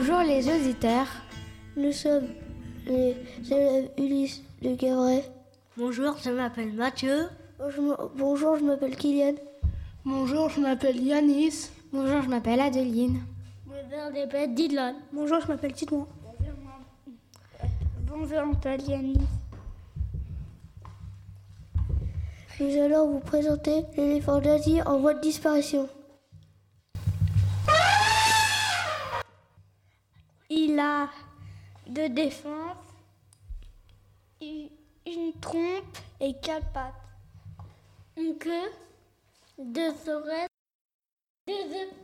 Bonjour les auditeurs. Nous sommes les élèves Ulysse de Gavray. Bonjour, je m'appelle Mathieu. Bonjour, je m'appelle Kylian. Bonjour, je m'appelle Yanis. Bonjour, je m'appelle Adeline. Bonjour, je m'appelle Dylan. Bonjour, je m'appelle Titouan. Bonjour, je m'appelle Yanis. Nous allons vous présenter l'éléphant d'Asie en voie de disparition. Il a deux défenses, une trompe et quatre pattes. Une queue, deux oreilles, deux œufs.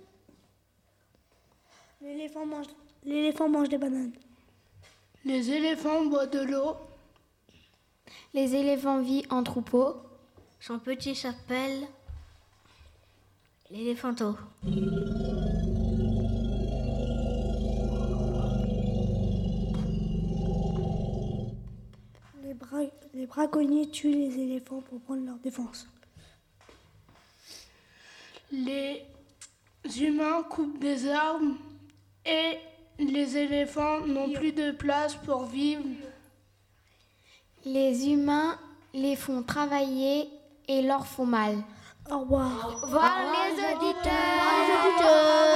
L'éléphant mange, l'éléphant mange des bananes. Les éléphants boivent de l'eau. Les éléphants vivent en troupeau. Son petit s'appelle l'éléphanto. Les braconniers tuent les éléphants pour prendre leur défense. Les humains coupent des arbres et les éléphants n'ont plus de place pour vivre. Les humains les font travailler et leur font mal. Au revoir. Au revoir les auditeurs. Au revoir.